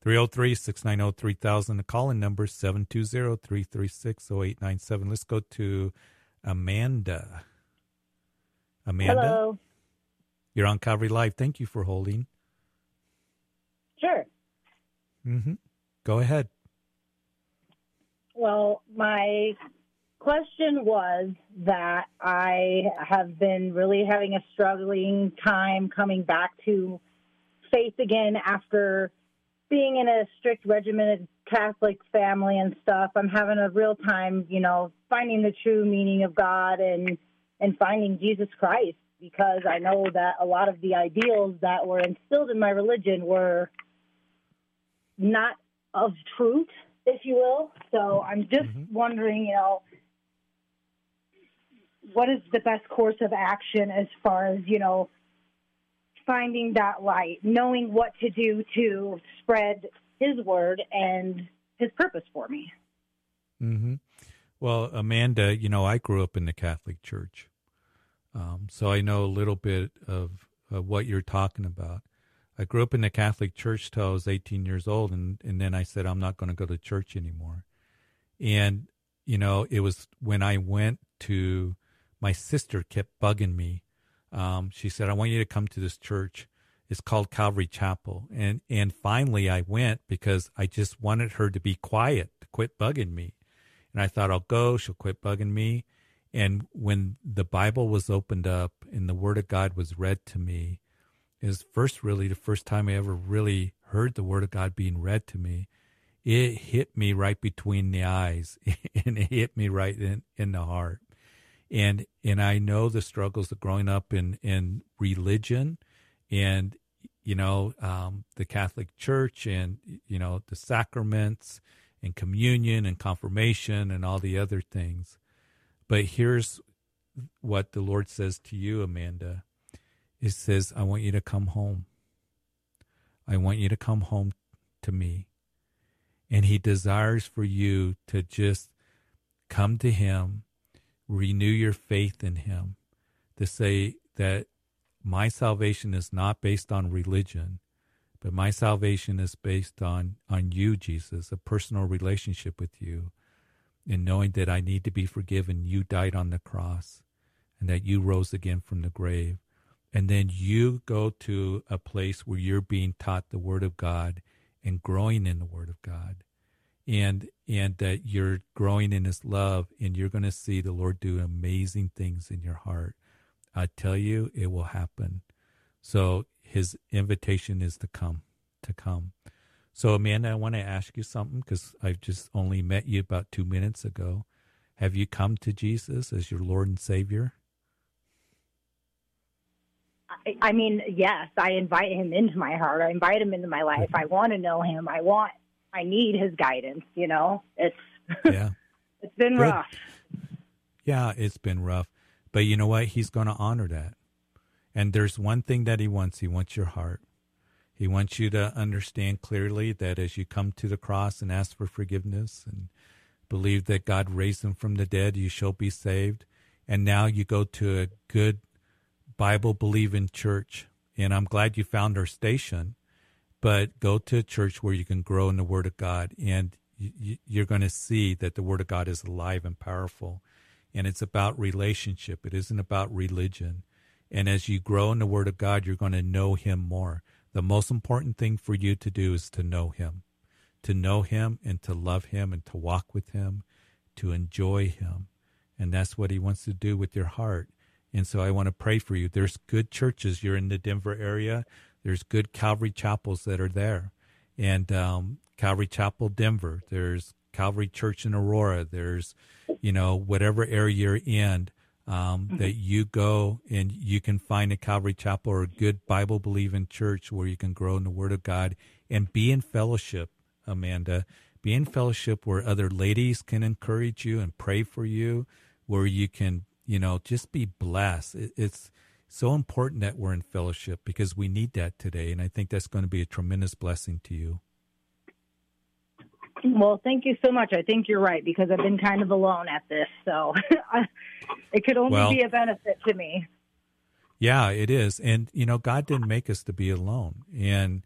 303 690 3000. The call in number 720 336 0897. Let's go to Amanda. Amanda? Hello. You're on Calvary Live. Thank you for holding. Sure. Mm-hmm. Go ahead. Well, my question was that I have been really having a struggling time coming back to faith again after being in a strict regimented Catholic family and stuff. I'm having a real time, you know, finding the true meaning of God and and finding Jesus Christ because I know that a lot of the ideals that were instilled in my religion were not of truth, if you will. So I'm just mm-hmm. wondering, you know, what is the best course of action as far as, you know, finding that light, knowing what to do to spread his word and his purpose for me. Mm-hmm. Well, Amanda, you know, I grew up in the Catholic Church. Um, so I know a little bit of, of, what you're talking about. I grew up in the Catholic Church till I was 18 years old, and, and then I said, I'm not going to go to church anymore. And, you know, it was when I went to, my sister kept bugging me. Um, she said, I want you to come to this church. It's called Calvary Chapel. And, and finally I went because I just wanted her to be quiet, to quit bugging me. And I thought, I'll go. She'll quit bugging me. And when the Bible was opened up and the Word of God was read to me, is first really the first time I ever really heard the Word of God being read to me. It hit me right between the eyes and it hit me right in, in the heart. And and I know the struggles of growing up in, in religion and you know um, the Catholic Church and you know the sacraments and communion and confirmation and all the other things. But here's what the Lord says to you, Amanda. It says, I want you to come home. I want you to come home to me. And He desires for you to just come to Him, renew your faith in Him, to say that my salvation is not based on religion, but my salvation is based on, on you, Jesus, a personal relationship with you and knowing that I need to be forgiven, you died on the cross and that you rose again from the grave. And then you go to a place where you're being taught the Word of God and growing in the Word of God. And and that you're growing in his love and you're going to see the Lord do amazing things in your heart. I tell you, it will happen. So his invitation is to come, to come. So, Amanda, I want to ask you something because I've just only met you about two minutes ago. Have you come to Jesus as your Lord and Savior? I, I mean, yes, I invite him into my heart. I invite him into my life. I want to know him. I want, I need his guidance. You know, it's, yeah, it's been Good. rough. Yeah, it's been rough. But you know what? He's going to honor that. And there's one thing that he wants. He wants your heart. He wants you to understand clearly that as you come to the cross and ask for forgiveness and believe that God raised him from the dead, you shall be saved. And now you go to a good Bible believing church. And I'm glad you found our station, but go to a church where you can grow in the Word of God. And you're going to see that the Word of God is alive and powerful. And it's about relationship, it isn't about religion. And as you grow in the Word of God, you're going to know Him more. The most important thing for you to do is to know Him, to know Him and to love Him and to walk with Him, to enjoy Him. And that's what He wants to do with your heart. And so I want to pray for you. There's good churches. You're in the Denver area. There's good Calvary chapels that are there. And um, Calvary Chapel, Denver. There's Calvary Church in Aurora. There's, you know, whatever area you're in um, mm-hmm. that you go and you can find a Calvary Chapel or a good Bible believing church where you can grow in the Word of God and be in fellowship, Amanda. Be in fellowship where other ladies can encourage you and pray for you, where you can, you know, just be blessed. It's so important that we're in fellowship because we need that today. And I think that's going to be a tremendous blessing to you. Well, thank you so much. I think you're right because I've been kind of alone at this, so it could only well, be a benefit to me. Yeah, it is. And you know, God didn't make us to be alone. And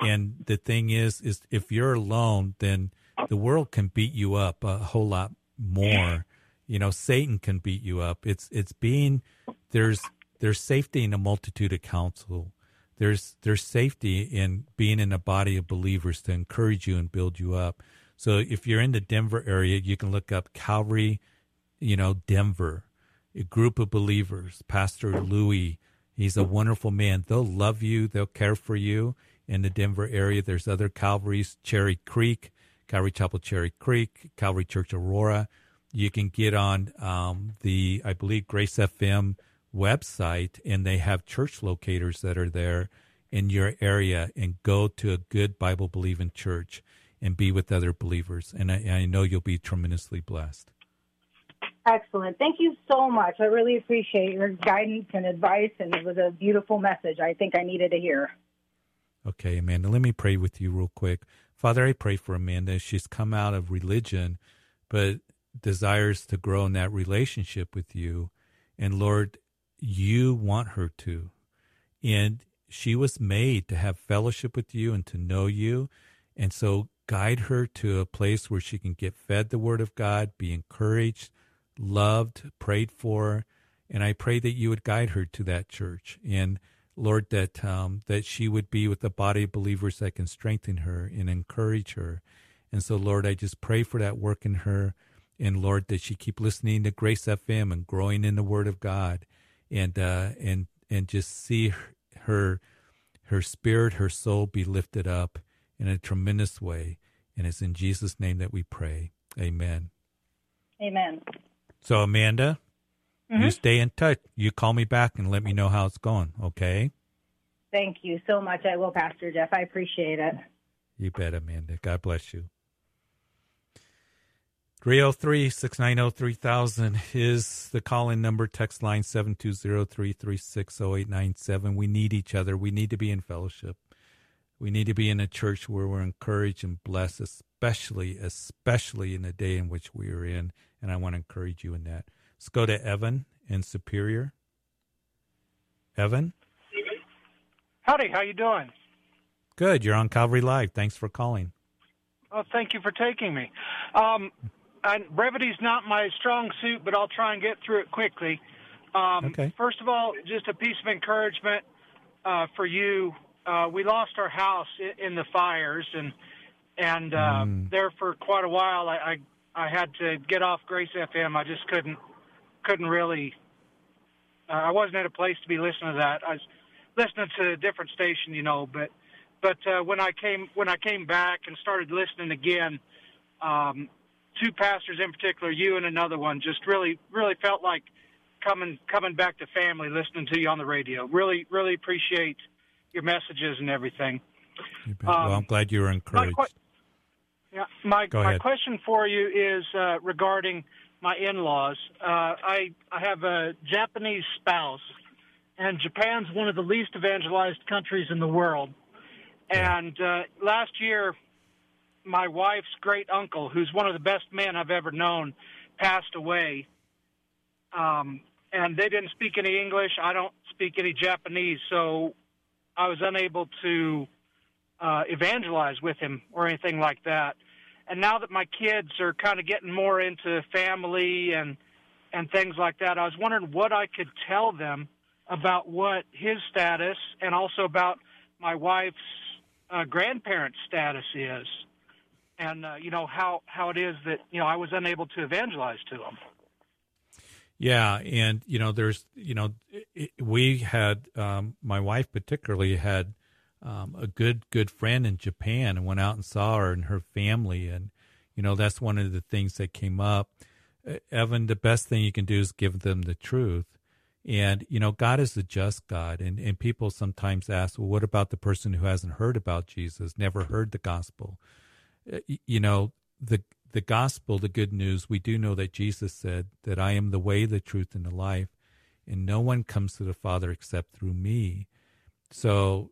and the thing is is if you're alone, then the world can beat you up a whole lot more. You know, Satan can beat you up. It's it's being there's there's safety in a multitude of counsel. There's there's safety in being in a body of believers to encourage you and build you up. So if you're in the Denver area, you can look up Calvary, you know, Denver, a group of believers. Pastor Louis, he's a wonderful man. They'll love you. They'll care for you in the Denver area. There's other Calvaries, Cherry Creek, Calvary Chapel, Cherry Creek, Calvary Church, Aurora. You can get on um, the, I believe, Grace FM website, and they have church locators that are there in your area and go to a good Bible believing church and be with other believers. And I, I know you'll be tremendously blessed. Excellent. Thank you so much. I really appreciate your guidance and advice, and it was a beautiful message I think I needed to hear. Okay, Amanda, let me pray with you real quick. Father, I pray for Amanda. She's come out of religion, but desires to grow in that relationship with you. And Lord, you want her to. And she was made to have fellowship with you and to know you. And so guide her to a place where she can get fed the word of God, be encouraged, loved, prayed for. And I pray that you would guide her to that church. And Lord, that um, that she would be with a body of believers that can strengthen her and encourage her. And so, Lord, I just pray for that work in her. And Lord, that she keep listening to Grace FM and growing in the Word of God, and uh, and and just see her her spirit, her soul be lifted up in a tremendous way. And it's in Jesus' name that we pray. Amen. Amen. So, Amanda, mm-hmm. you stay in touch. You call me back and let me know how it's going, okay? Thank you so much. I will, Pastor Jeff. I appreciate it. You bet, Amanda. God bless you. 303 690 3000 is the call in number. Text line 720 336 0897. We need each other. We need to be in fellowship. We need to be in a church where we're encouraged and blessed, especially, especially in the day in which we are in. And I want to encourage you in that. Let's go to Evan in Superior. Evan? Howdy, how you doing? Good. You're on Calvary Live. Thanks for calling. Oh, thank you for taking me. Um, brevity's not my strong suit, but I'll try and get through it quickly. Um, okay. First of all, just a piece of encouragement uh, for you uh, we lost our house in, in the fires, and and uh, mm. there for quite a while, I, I I had to get off Grace FM. I just couldn't couldn't really. Uh, I wasn't at a place to be listening to that. I was listening to a different station, you know. But but uh, when I came when I came back and started listening again, um, two pastors in particular, you and another one, just really really felt like coming coming back to family, listening to you on the radio. Really really appreciate your messages and everything. Um, well, I'm glad you were encouraged. My, yeah, my my question for you is uh, regarding my in-laws. Uh, I I have a Japanese spouse, and Japan's one of the least evangelized countries in the world. And uh, last year, my wife's great uncle, who's one of the best men I've ever known, passed away. Um, and they didn't speak any English. I don't speak any Japanese, so I was unable to uh, evangelize with him or anything like that. And now that my kids are kind of getting more into family and and things like that, I was wondering what I could tell them about what his status and also about my wife's uh, grandparents' status is, and uh, you know how how it is that you know I was unable to evangelize to them. Yeah, and you know, there's you know, it, we had um, my wife particularly had um, a good good friend in Japan and went out and saw her and her family, and you know that's one of the things that came up. Evan, the best thing you can do is give them the truth. And, you know, God is a just God. And, and people sometimes ask, well, what about the person who hasn't heard about Jesus, never heard the gospel? Uh, you know, the, the gospel, the good news, we do know that Jesus said that I am the way, the truth, and the life, and no one comes to the Father except through me. So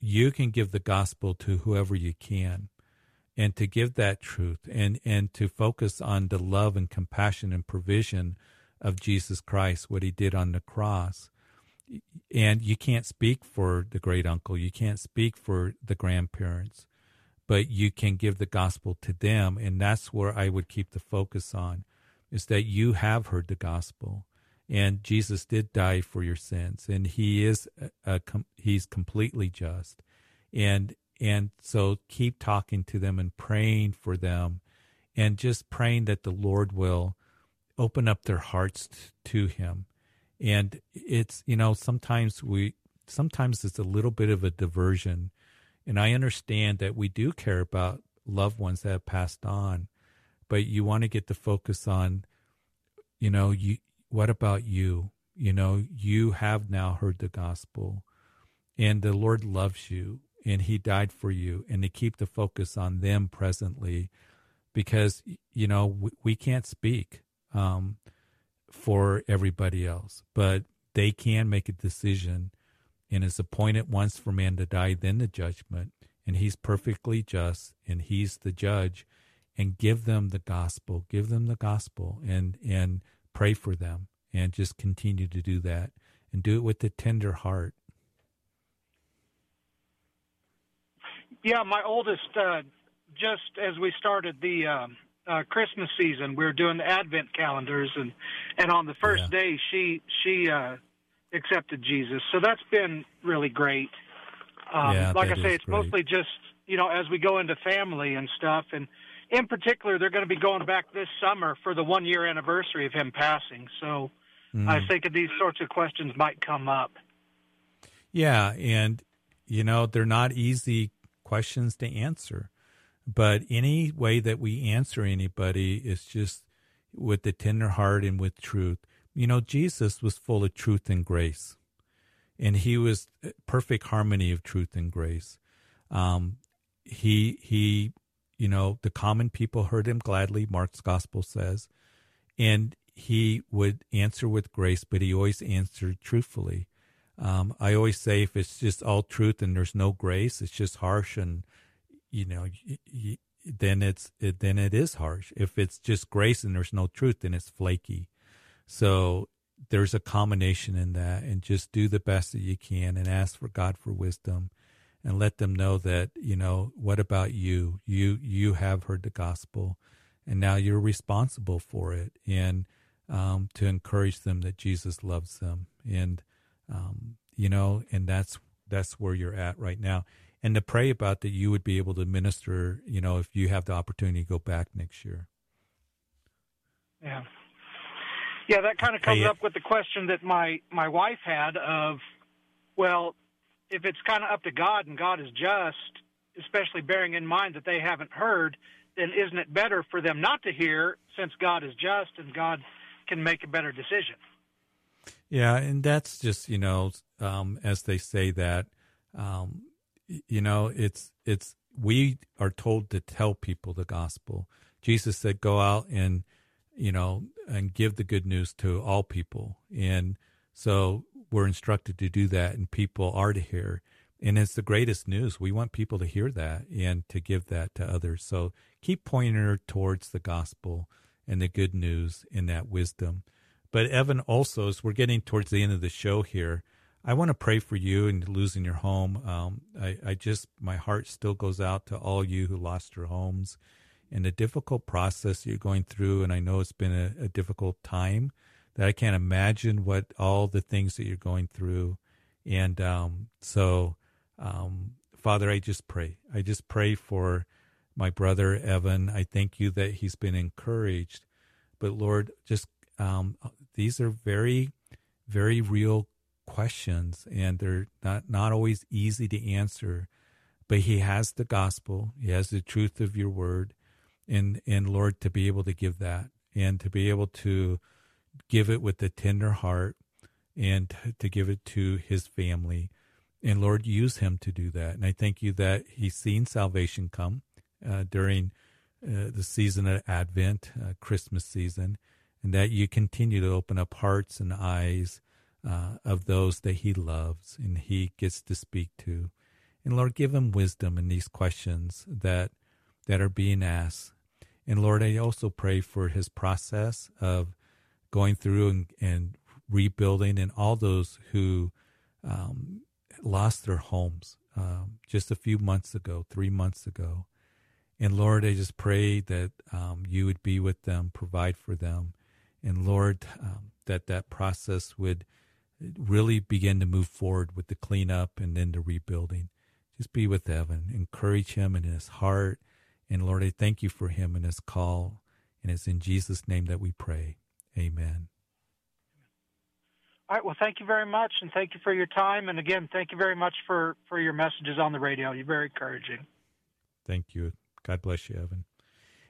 you can give the gospel to whoever you can and to give that truth and, and to focus on the love and compassion and provision of Jesus Christ, what he did on the cross. And you can't speak for the great uncle, you can't speak for the grandparents, but you can give the gospel to them. And that's where I would keep the focus on is that you have heard the gospel and Jesus did die for your sins and he is a, a, he's completely just. And and so keep talking to them and praying for them and just praying that the Lord will open up their hearts t- to him. And it's, you know, sometimes we, sometimes it's a little bit of a diversion. And I understand that we do care about loved ones that have passed on, but you want to get the focus on, you know, you, what about you? You know, you have now heard the gospel and the Lord loves you and he died for you and to keep the focus on them presently because, you know, we, we can't speak um, for everybody else. But they can make a decision, and is appointed once for man to die, then the judgment. And he's perfectly just, and he's the judge. And give them the gospel, give them the gospel, and and pray for them, and just continue to do that, and do it with a tender heart. Yeah, my oldest, uh, just as we started the um, uh, Christmas season, we were doing the Advent calendars, and and on the first yeah. day, she she uh, accepted Jesus. So that's been really great. Um, yeah, like I say, it's great. mostly just you know as we go into family and stuff, and in particular, they're going to be going back this summer for the one year anniversary of him passing. So mm. I think these sorts of questions might come up. Yeah, and you know they're not easy questions to answer. But any way that we answer anybody is just with the tender heart and with truth. You know, Jesus was full of truth and grace, and he was perfect harmony of truth and grace. Um, he he, you know, the common people heard him gladly. Mark's gospel says, and he would answer with grace, but he always answered truthfully. Um, I always say if it's just all truth and there's no grace, it's just harsh and you know, then it's it, then it is harsh. If it's just grace and there's no truth, then it's flaky. So there's a combination in that, and just do the best that you can, and ask for God for wisdom, and let them know that you know what about you? You you have heard the gospel, and now you're responsible for it, and um, to encourage them that Jesus loves them, and um, you know, and that's that's where you're at right now and to pray about that you would be able to minister, you know, if you have the opportunity to go back next year. Yeah. Yeah, that kind of comes hey, up with the question that my my wife had of well, if it's kind of up to God and God is just, especially bearing in mind that they haven't heard, then isn't it better for them not to hear since God is just and God can make a better decision? Yeah, and that's just, you know, um, as they say that um, you know, it's it's we are told to tell people the gospel. Jesus said, "Go out and you know and give the good news to all people," and so we're instructed to do that, and people are to hear. And it's the greatest news. We want people to hear that and to give that to others. So keep pointing her towards the gospel and the good news in that wisdom. But Evan, also, as we're getting towards the end of the show here, I want to pray for you and losing your home. Um, I, I just, my heart still goes out to all you who lost your homes and the difficult process you're going through. And I know it's been a, a difficult time that I can't imagine what all the things that you're going through. And um, so, um, Father, I just pray. I just pray for my brother Evan. I thank you that he's been encouraged. But Lord, just um, these are very, very real questions and they're not, not always easy to answer, but he has the gospel. He has the truth of your word and, and Lord, to be able to give that and to be able to give it with a tender heart and to give it to his family. And Lord, use him to do that. And I thank you that he's seen salvation come uh, during uh, the season of Advent, uh, Christmas season, and that you continue to open up hearts and eyes uh, of those that he loves and he gets to speak to. And Lord, give him wisdom in these questions that that are being asked. And Lord, I also pray for his process of going through and, and rebuilding and all those who um, lost their homes um, just a few months ago, three months ago. And Lord, I just pray that um, you would be with them, provide for them. And Lord, um, that that process would really begin to move forward with the cleanup and then the rebuilding. Just be with Evan, encourage him in his heart. And Lord, I thank you for him and his call. And it's in Jesus' name that we pray. Amen. All right. Well, thank you very much, and thank you for your time. And again, thank you very much for for your messages on the radio. You're very encouraging. Thank you. God bless you, Evan.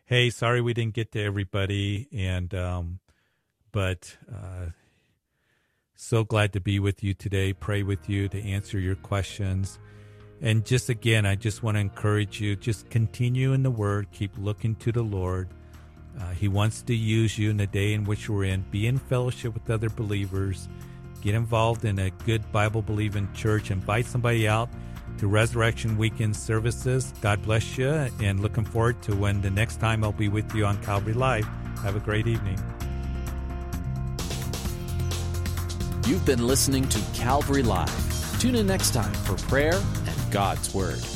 Hey, sorry we didn't get to everybody, and um, but uh, so glad to be with you today, pray with you, to answer your questions. And just again, I just want to encourage you just continue in the Word, keep looking to the Lord. Uh, he wants to use you in the day in which we're in. Be in fellowship with other believers. Get involved in a good Bible believing church. Invite somebody out to Resurrection Weekend services. God bless you, and looking forward to when the next time I'll be with you on Calvary Live. Have a great evening. You've been listening to Calvary Live. Tune in next time for prayer and God's Word.